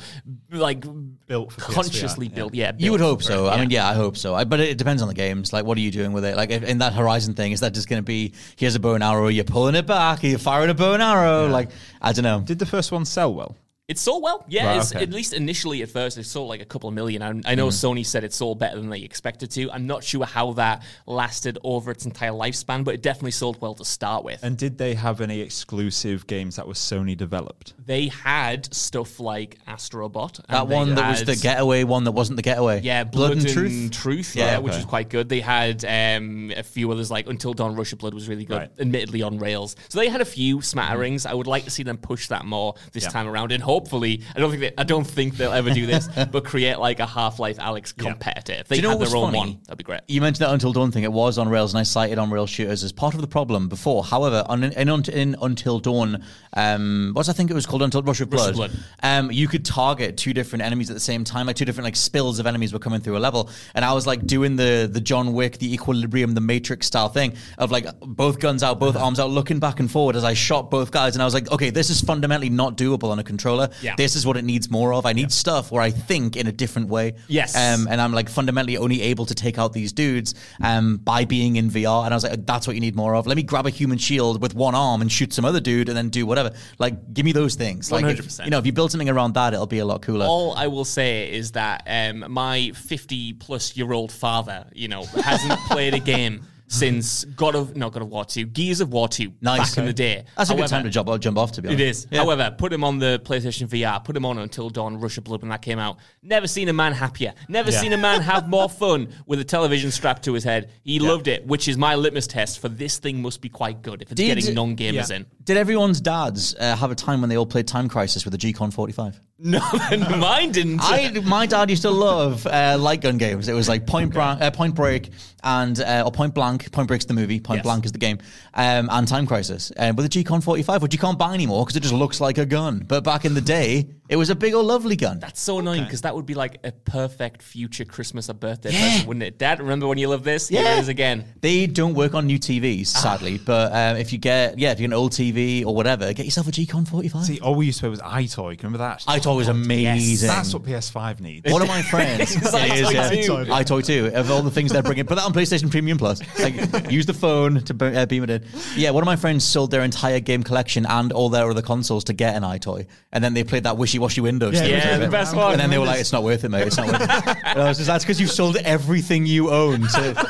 like Built for PSVR, consciously yeah. built. Yeah, You would hope so. it, I mean, yeah, I hope so. I, but it depends on the games. Like, what are you doing with it? Like, if, in that Horizon thing, is that just going to be here's a bow and arrow, you're pulling it back, Are you're firing a bow and arrow? Like, I don't know. Did the first one sell well? It sold well. Yeah, Right, okay. at least initially at first, it sold like a couple of million. I, I know Mm-hmm. Sony said it sold better than they expected to. I'm not sure how that lasted over its entire lifespan, but it definitely sold well to start with. And did they have any exclusive games that were Sony developed? they had stuff like Astrobot. and That one that was the getaway one that wasn't the getaway. Yeah, Blood, and Truth. Truth. yeah, Yeah, which was quite good. They had um, a few others like Until Dawn Rush of Blood was really good, Right. admittedly on rails. So they had a few smatterings. I would like to see them push that more this Yeah. time around, and hopefully, I don't think they, I don't think they'll ever do this, but create like a Half Life Alyx competitor. If they Do you know their own funny? one, that'd be great. You mentioned that Until Dawn thing. It was on Rails, and I cited on Rails shooters as part of the problem before. However, on, in, in, in Until Dawn, um, what's I think it was called Until Rush of Rush Blood. of Blood. Um, you could target two different enemies at the same time, like two different like spills of enemies were coming through a level, and I was like doing the the John Wick, the Equilibrium, the Matrix style thing of like both guns out, both arms out, looking back and forward as I shot both guys, and I was like, okay, this is fundamentally not doable on a controller. Yeah. This is what it needs more of. I need stuff where I think in a different way. Yes. Um, and I'm like fundamentally only able to take out these dudes um, by being in VR. And I was like, that's what you need more of. Let me grab a human shield with one arm and shoot some other dude and then do whatever. Like, give me those things. Like, 100%. you know, if you build something around that, it'll be a lot cooler. All I will say is that um, my 50 plus year old father, you know, hasn't played a game since God of no God of War 2, Gears of War 2 Nice. back in the eh? day. That's a good However- time to jump, jump off, to be It honest. is. Yeah. However, put him on the PlayStation VR, put him on Until Dawn Rush of Blood when that came out. Never seen a man happier. Never Yeah. seen a man have more fun with a television strapped to his head. He loved it, which is my litmus test for this thing must be quite good if it's Did- getting non gamers yeah. in. Did everyone's dads uh, have a time when they all played Time Crisis with the G-Con 45? No, mine didn't. I, my dad used to love uh, light gun games. It was like Point, Bra- uh, Point Break and uh, or Point Blank. Point Break's the movie. Point Yes. Blank is the game. Um, and Time Crisis. Uh, with a G-Con 45, which you can't buy anymore because it just looks like a gun. But back in the day, it was a big old lovely gun. That's so annoying because that would be like a perfect future Christmas or birthday present, wouldn't it? Dad, remember when you loved this? Here Yeah. it is again. They don't work on new TVs, sadly. But um, if you get, yeah, if you get an old TV or whatever, get yourself a G-Con 45. See, all we used to play was EyeToy. Can you remember that? I thought it was amazing. That's what PS5 needs. One of my friends, It's it is, EyeToy yeah. too. EyeToy too. Of all the things they're bringing, put that on PlayStation Premium Plus. Like, use the phone to be- uh, beam it in. Yeah, one of my friends sold their entire game collection and all their other consoles to get an EyeToy, and then they played that wishy-washy Windows. thing Yeah, the best one. And then they were like, "It's not worth it, mate. It's not worth it." And I was just, "That's because you've sold everything you own to."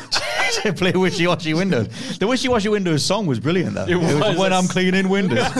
to play wishy-washy Windows. The wishy-washy Windows song was brilliant, though. It was. when I'm cleaning Windows.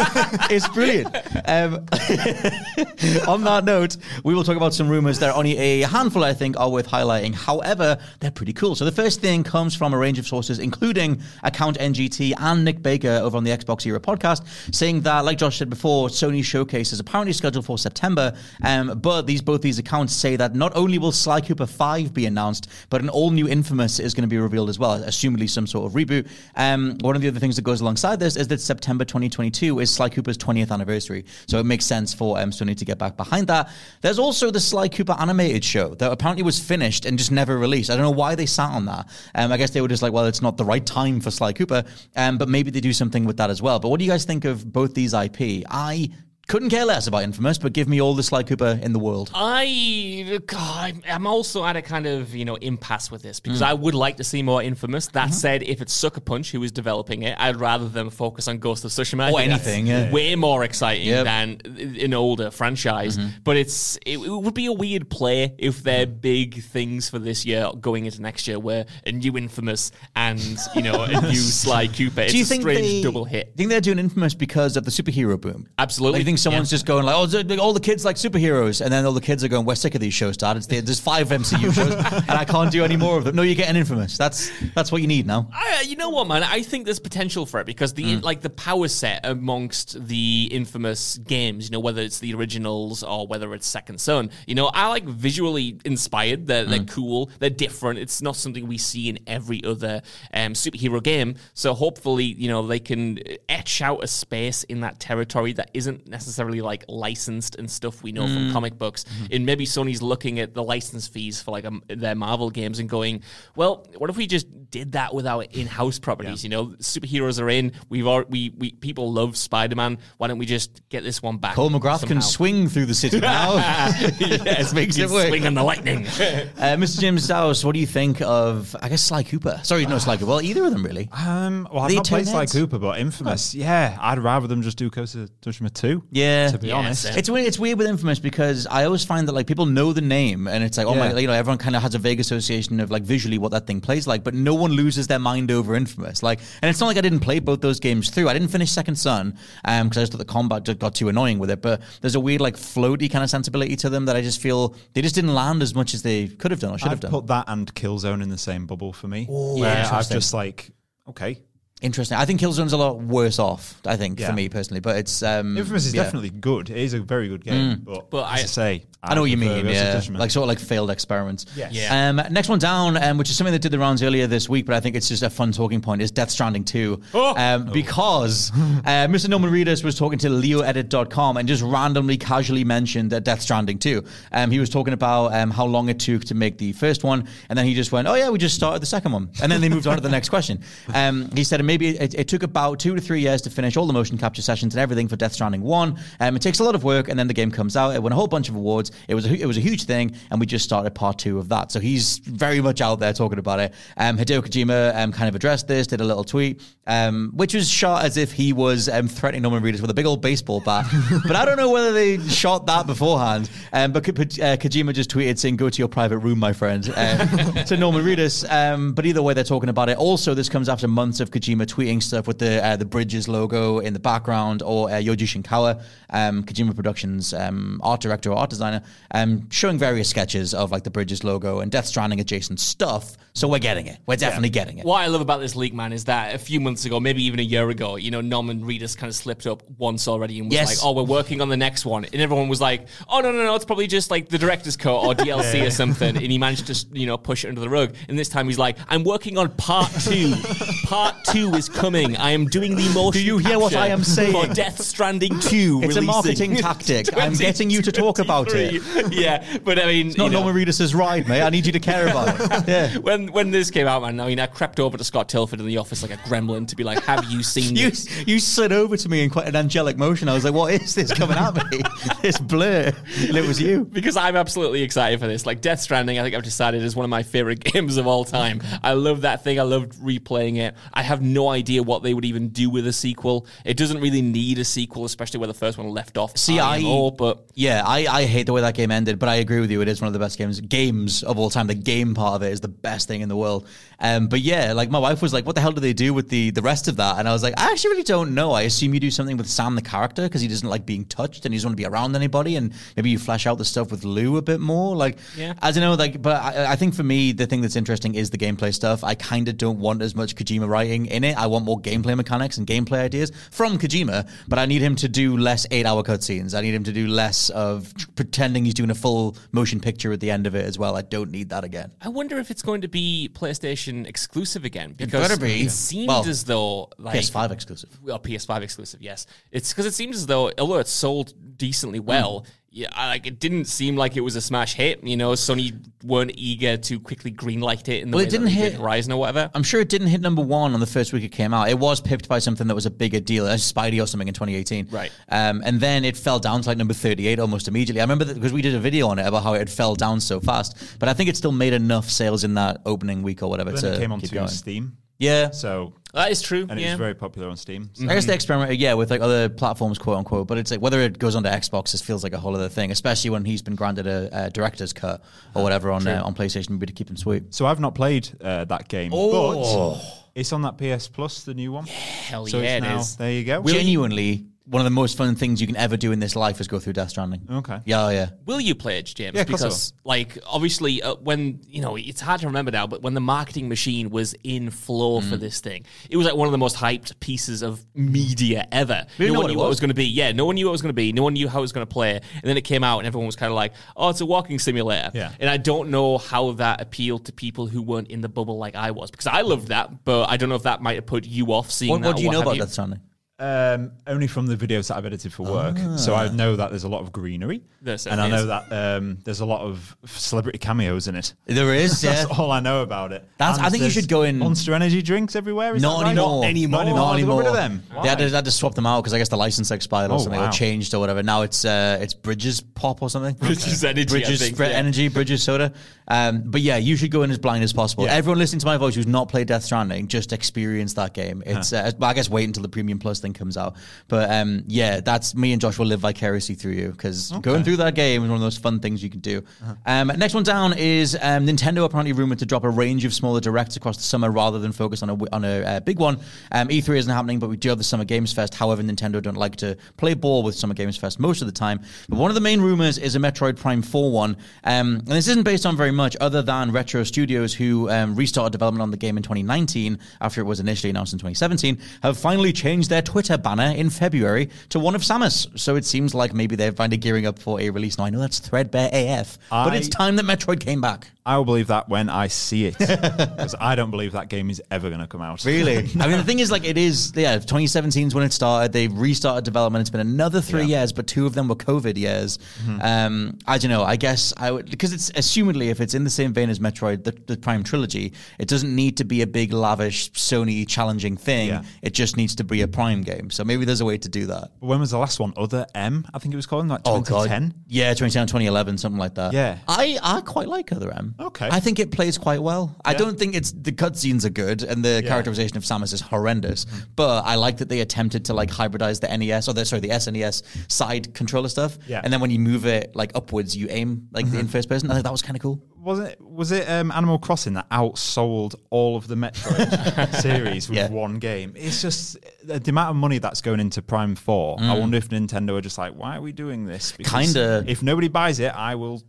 it's brilliant. Um, on that note, we will talk about some rumors. There are only a handful, I think, are worth highlighting. However, they're pretty cool. So the first thing comes from a range of sources, including Account NGT and Nick Baker over on the Xbox Era podcast, saying that, like Josh said before, Sony Showcase is apparently scheduled for September. Um, but these both these accounts say that not only will Sly Cooper 5 be announced, but an all new Infamous is going to be revealed as well, assumably some sort of reboot. Um, one of the other things that goes alongside this is that September 2022 is Sly Cooper's 20th anniversary. So it makes sense for um, Sony to get back behind that. There's also the Sly Cooper animated show that apparently was finished and just never released. I don't know why they sat on that. Um, I guess they were just like, well, it's not the right time for Sly Cooper. Um, but maybe they do something with that as well. But what do you guys think of both these IP? I couldn't care less about Infamous, but give me all the Sly Cooper in the world. I, God, I'm also at a kind of you know impasse with this Mm. because I would like to see more Infamous. That Mm-hmm. said, if it's Sucker Punch who is developing it, I'd rather them focus on Ghost of Tsushima. Or anything, yeah. way more exciting Yep. than an older franchise. Mm-hmm. But it's it, it would be a weird play if their big things for this year going into next year were a new Infamous and you know a new Sly Cooper. It's do you a think strange they, double hit. Think they're doing Infamous because of the superhero boom? Absolutely. Like, you think someone's just going like, oh, all the kids like superheroes, and then all the kids are going, we're sick of these shows, Dad. There's five MCU shows, and I can't do any more of them. No, you're getting Infamous. That's that's what you need now. I, uh, you know what, man? I think there's potential for it because the mm. like the power set amongst the infamous games, you know, whether it's the originals or whether it's Second Son, you know, I like visually inspired. They're, they're mm. cool. They're different. It's not something we see in every other um, superhero game. So hopefully, you know, they can etch out a space in that territory that isn't necessarily like licensed and stuff we know from comic books. And maybe Sony's looking at the license fees for like um, their Marvel games and going, well, what if we just did that with our in-house properties? You know, superheroes are in. We've already, we we people love Spider-Man. Why don't we just get this one back? Cole McGrath can swing through the city now. yes, makes it he's work. Swinging the lightning. uh, Mr. James Dowse, what do you think of, I guess, Sly Cooper? Sorry, no, Sly Cooper. Well, either of them, really. Um, well, I've The not played Sly Cooper, but Infamous, yeah, I'd rather them just do Ghost of Tsushima 2. Yeah, to be Yeah, honest. same. It's weird. It's weird with Infamous because I always find that like people know the name and it's like oh Yeah. my, you know, everyone kind of has a vague association of like visually what that thing plays like, but no one loses their mind over Infamous. Like, and it's not like I didn't play both those games through. I didn't finish Second Son um because I just thought the combat just got too annoying with it. But there's a weird like floaty kind of sensibility to them that I just feel they just didn't land as much as they could have done or should have I've done. put that and Killzone in the same bubble for me. yeah, where I've just like, okay. Interesting. I think Killzone's a lot worse off. I think Yeah. for me personally, but it's um, Infamous is yeah. definitely good. It is a very good game. But, But as I, I- say, I know what you mean, Ghost yeah. Like sort of like failed experiments. Yes. Yeah. Um, next one down, um, which is something that did the rounds earlier this week, but I think it's just a fun talking point, is Death Stranding 2. Oh. Um, Because uh, Mr. Norman Reedus was talking to LeoEdit.com and just randomly, casually mentioned uh, Death Stranding 2. Um, he was talking about um, how long it took to make the first one, and then he just went, oh yeah, we just started the second one. And then they moved on to the next question. Um, he said maybe it, it took about two to three years to finish all the motion capture sessions and everything for Death Stranding 1. Um, it takes a lot of work, and then the game comes out. It won a whole bunch of awards. It was a, it was a huge thing, and we just started part two of that. So he's very much out there talking about it. Um, Hideo Kojima um, kind of addressed this, did a little tweet, um, which was shot as if he was um, threatening Norman Reedus with a big old baseball bat. but I don't know whether they shot that beforehand. Um, but uh, Kojima just tweeted saying, "Go to your private room, my friend," um, to Norman Reedus. Um, but either way, they're talking about it. Also, this comes after months of Kojima tweeting stuff with the uh, the Bridges logo in the background, or uh, Yoji Shinkawa, um, Kojima Productions um, art director or art designer, um, showing various sketches of like the Bridges logo and Death Stranding adjacent stuff. So we're getting it. We're definitely getting it. What I love about this leak, man, is that a few months ago, maybe even a year ago, you know, Norman Reedus kind of slipped up once already and was Yes. like, "Oh, we're working on the next one," and everyone was like, "Oh no, no, no, it's probably just like the director's cut or DLC or something," and he managed to, you know, push it under the rug. And this time he's like, "I'm working on part two. part two is coming. I am doing the motion. Do you hear what I am saying? for Death Stranding two? It's a marketing tactic. I'm getting you to talk about it. Yeah, but I mean, It's not you know, Norman Reedus' ride, mate. I need you to care about it. Yeah. when when this came out, man, I mean, I crept over to Scott Tailford in the office like a gremlin to be like, "Have you seen You, this?" you slid over to me in quite an angelic motion. I was like, what is this coming at me? this blur. And it was you. Because I'm absolutely excited for this. Like Death Stranding, I think I've decided is one of my favorite games of all time. I love that thing. I loved replaying it. I have no idea what they would even do with a sequel. It doesn't really need a sequel, especially where the first one left off. See, I- IMO, but Yeah, I, I hate the way that game ended, but I agree with you. It is one of the best games games of all time. The game part of it is the best thing in the world. Um, but yeah, like my wife was like, "What the hell do they do with the the rest of that?" And I was like, "I actually really don't know. I assume you do something with Sam the character because he doesn't like being touched and he doesn't want to be around anybody, and maybe you flesh out the stuff with Lou a bit more. Like, Yeah. I don't know. Like, but I, I think for me, the thing that's interesting is the gameplay stuff. I kind of don't want as much Kojima writing in it. I want more gameplay mechanics and gameplay ideas from Kojima, but I need him to do less eight hour cutscenes. I need him to do less of pretending he's doing a full motion picture at the end of it as well. I don't need that again. I wonder if it's going to be PlayStation exclusive again because better be. it seemed Well, as though like PS5 exclusive. well, PS5 exclusive, yes. It's because it seems as though, although it's sold decently mm. well, yeah, I- like it didn't seem like it was a smash hit. You know, Sony weren't eager to quickly greenlight it in the Well, way it didn't that hit- did Horizon or whatever. I'm sure it didn't hit number one on the first week it came out. It was pipped by something that was a bigger deal, a Spidey or something in 2018. Right. Um, and then it fell down to like number 38 almost immediately. I remember that because we did a video on it about how it fell down so fast. But I think it still made enough sales in that opening week or whatever Then to it came onto. Steam. Yeah. So, That is true. and it yeah. was very popular on Steam. So. I guess they experimented, yeah, with like other platforms, quote unquote. But it's like whether it goes onto Xbox, this feels like a whole other thing, especially when he's been granted a, a director's cut or whatever on uh, on PlayStation, maybe to keep him sweet. So I've not played uh, that game, Oh. but it's on that PS Plus, the new one. Hell So yeah, it's it now, is. there you go. Genuinely one of the most fun things you can ever do in this life is go through Death Stranding. Okay. Yeah, yeah. Will you play it, James? Yeah, of course I because, like, obviously, uh, when you know, it's hard to remember now, but when the marketing machine was in flow Mm. for this thing, it was like one of the most hyped pieces of media ever. No one what knew what it was. was going to be. Yeah, no one knew what it was going to be. No one knew how it was going to play. And then it came out, and everyone was kind of like, "Oh, it's a walking simulator." Yeah. And I don't know how that appealed to people who weren't in the bubble like I was, because I loved that, but I don't know if that might have put you off seeing What, that. what do you or know have about Death Stranding? Um, only from the videos that I've edited for work. So I know that there's a lot of greenery. There and I know is. that um, there's a lot of celebrity cameos in it. There is, yeah. That's all I know about it. That's- And I think you should go in- Monster Energy drinks everywhere. Is Not that right? anymore. Not anymore. Not They got anymore. rid of them. They had, to, they had to swap them out because I guess the license expired or Oh, something, wow. or changed or whatever. Now it's uh, it's Bridges Pop or something. Bridges Energy, I Bridges think, yeah. Energy, Bridges Soda. Um, but yeah, you should go in as blind as possible. Yeah. Everyone listening to my voice who's not played Death Stranding, just experience that game. It's uh, I guess wait until the Premium Plus thing comes out. But um, yeah, that's me and Josh will live vicariously through you because going through that game is one of those fun things you can do. Uh-huh. Um, next one down is um, Nintendo apparently rumored to drop a range of smaller directs across the summer rather than focus on a on a uh, big one. Um, E3 isn't happening, but we do have the Summer Games Fest. However, Nintendo don't like to play ball with Summer Games Fest most of the time. But one of the main rumors is a Metroid Prime 4 one, um, and this isn't based on very much other than Retro Studios, who um, restarted development on the game in 2019 after it was initially announced in 2017, have finally changed their Twitter banner in February to one of Samus. So it seems like maybe they're finally gearing up for a release. Now I know that's threadbare AF, but it's time that Metroid came back. I will believe that when I see it. Because I don't believe that game is ever going to come out. Really? I mean, the thing is, like, it is, yeah, 2017 is when it started. They restarted development. It's been another three Yeah. years, but two of them were COVID years. Um, I don't know. I guess I would, because it's assumedly, if it's in the same vein as Metroid, the, the Prime trilogy, it doesn't need to be a big, lavish, Sony challenging thing. Yeah. It just needs to be a Prime game. So maybe there's a way to do that. But When was the last one? Other M, I think it was called, like Oh, 2010. God. Yeah, 2010, 2011, something like that. Yeah. I, I quite like Other M. Okay. I think it plays quite well. I don't think it's the cutscenes are good and the characterization of Samus is horrendous, Mm-hmm. but I like that they attempted to like hybridize the NES or the sorry the SNES side controller stuff. Yeah. And then when you move it like upwards, you aim like Mm-hmm. in first person. I think that was kind of cool. Was it was it um, Animal Crossing that outsold all of the Metroid series with Yeah. one game? It's just the, the amount of money that's going into Prime Four. I wonder if Nintendo are just like, why are we doing this? Mm. Kinda. If nobody buys it, I will.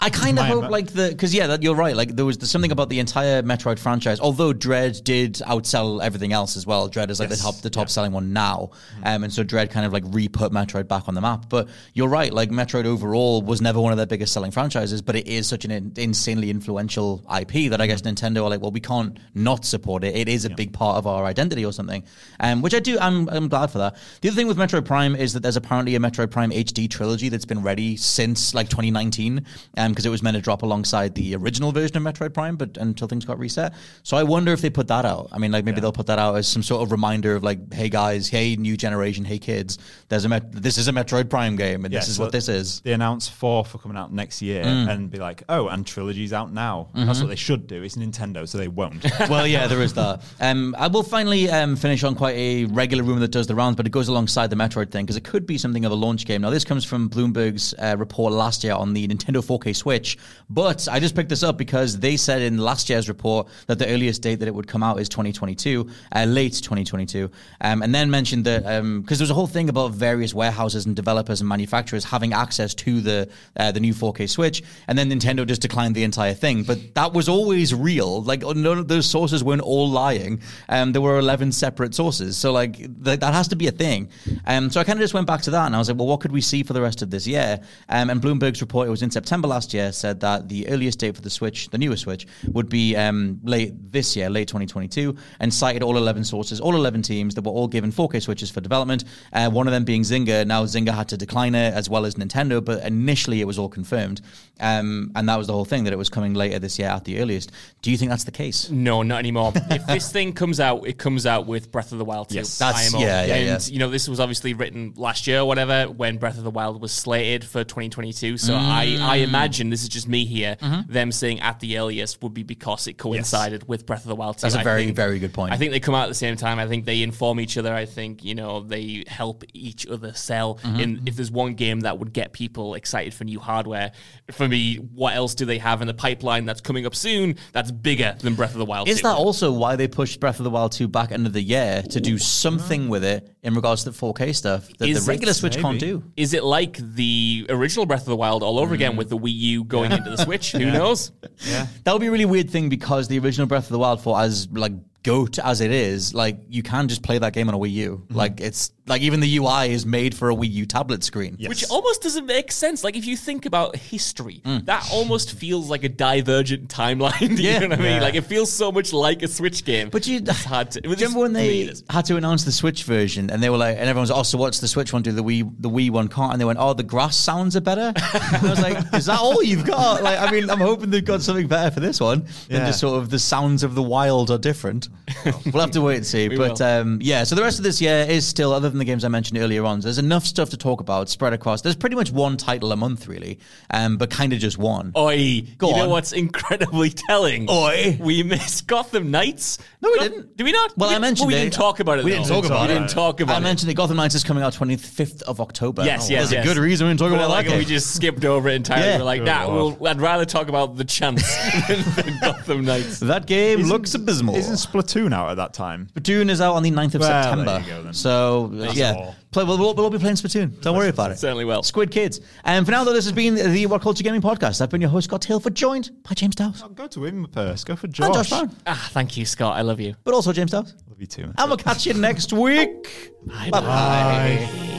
I kind of My- hope like the because yeah, that, you're right. Like there was something about the entire Metroid franchise. Although Dread did outsell everything else as well. Dread is like Yes. the top the top Yeah. selling one now, um, and so Dread kind of like re-put Metroid back on the map. But you're right. Like Metroid overall was never one of their biggest selling franchises, but it is such an in- insanely influential IP that I guess Nintendo are like, well, we can't not support it. It is a big part of our identity or something. Um, which I do. I'm I'm glad for that. The other thing with Metroid Prime is that there's apparently a Metroid Prime HD trilogy that's been ready since like 2019, because it was meant to drop alongside the original version of Metroid Prime, but until things got reset. So I wonder if they put that out. I mean, like maybe they'll put that out as some sort of reminder of like, hey guys, hey new generation, hey kids, there's a Met- this is a Metroid Prime game, and Yeah, this is what this is. They announce four for coming out next year Mm. and be like, oh, and trilogy's out now. Mm-hmm. That's what they should do. It's Nintendo, so they won't. well, yeah, there is that. Um, I will finally um, finish on quite a regular rumor that does the rounds, but it goes alongside the Metroid thing because it could be something of a launch game. Now, this comes from Bloomberg's uh, report last year on the Nintendo 4K Switch, but I just picked this up because they said in last year's report that the earliest date that it would come out is 2022, uh, late 2022, um, and then mentioned that because there was a whole thing about various warehouses and developers and manufacturers having access to the uh, the new 4K Switch, and then Nintendo just declined the entire thing. But that was always real. Like none of those sources weren't all lying. Um, there were 11 separate sources, so like th- that has to be a thing. Um, so I kind of just went back to that, and I was like, well, what could we see for the rest of this year? Um, and Bloomberg's report, it was in September last year, said that the earliest date for the Switch, the newest Switch, would be um, late this year, late 2022, and cited all 11 sources, all 11 teams that were all given 4K Switches for development. Uh, one of them being Zynga. Now Zynga had to decline it as well as Nintendo, but initially it was all confirmed, um, and that was the whole thing that it was coming later this year at the earliest. Do you think that's the case? No, not anymore. if this thing comes out, it comes out with Breath of the Wild 2. Yes. That's- IMO. yeah, yeah, And, yeah. you know, this was obviously written last year or whatever when Breath of the Wild was slated for 2022. So I, I Mm. imagine, this is just me here, Mm-hmm. them saying at the earliest would be because it coincided with Breath of the Wild 2. That's a very, think- very good point. I think they come out at the same time. I think they inform each other. I think, you know, they help each other sell. Mm-hmm. And if there's one game that would get people excited for new hardware, for me, what else do they have in the pipeline that's coming up soon that's bigger than Breath of the Wild. Is 2. that also why they pushed Breath of the Wild 2 back end of the year to do something with it in regards to the 4K stuff that Is the regular it- Switch can't do? Is it like the original Breath of the Wild all over Mm. again with the Wii U going into the Switch? Who knows? Yeah. That would be a really weird thing because the original Breath of the Wild 4, as like goat as it is, like you can just play that game on a Wii U. Like it's like even the UI is made for a Wii U tablet screen. Which almost doesn't make sense. Like if you think about history, that almost feels like a divergent timeline. Do Mm. Yeah. you know what I mean? Yeah. Like it feels so much like a Switch game. But you, it's hard to. Do you remember when they had to announce the Switch version and they were like, and everyone was, oh, so what's the Switch one do? The Wii, the Wii one can't. And they went, oh, the grass sounds are better. and I was like, is that all you've got? Like, I mean, I'm hoping they've got something better for this one than Yeah. just sort of the sounds of the wild are different. we'll have to wait and see. We but um, yeah, so the rest of this year is still, other than the games I mentioned earlier on, there's enough stuff to talk about spread across. There's pretty much one title a month, really, um, but kind of just one. Oi, Go you know what's incredibly telling? Oi. we missed Gotham Knights. No, we Go- didn't. Did we not? Well, We- I mentioned we it. didn't talk about it. We though. didn't talk about it. we didn't talk about I it. I mentioned that Gotham Knights is coming out 25th of October. Yes, yes, There's yes. a good reason we didn't talk But about like that how we just skipped over it entirely. Yeah. We're like, nah, lord. we'll, I'd rather talk about the chance than, than Gotham Knights. That game Isn't- looks abysmal. Isn't Splatoon out at that time? Splatoon is out on the 9th of Well, there September. you go then. So, That's yeah. all. Play, we'll, we'll, we'll be playing Splatoon. Don't worry about it. Certainly will. Squid Kids. And for now, though, this has been the What Culture Gaming Podcast. I've been your host, Scott Tailford, joined by James Dowse. Oh, go to him first. Go for Josh. And Josh Brown. Ah, thank you, Scott. I love you. But also James Dowse. Love you too. man. And we'll catch you next week. Bye Bye-bye.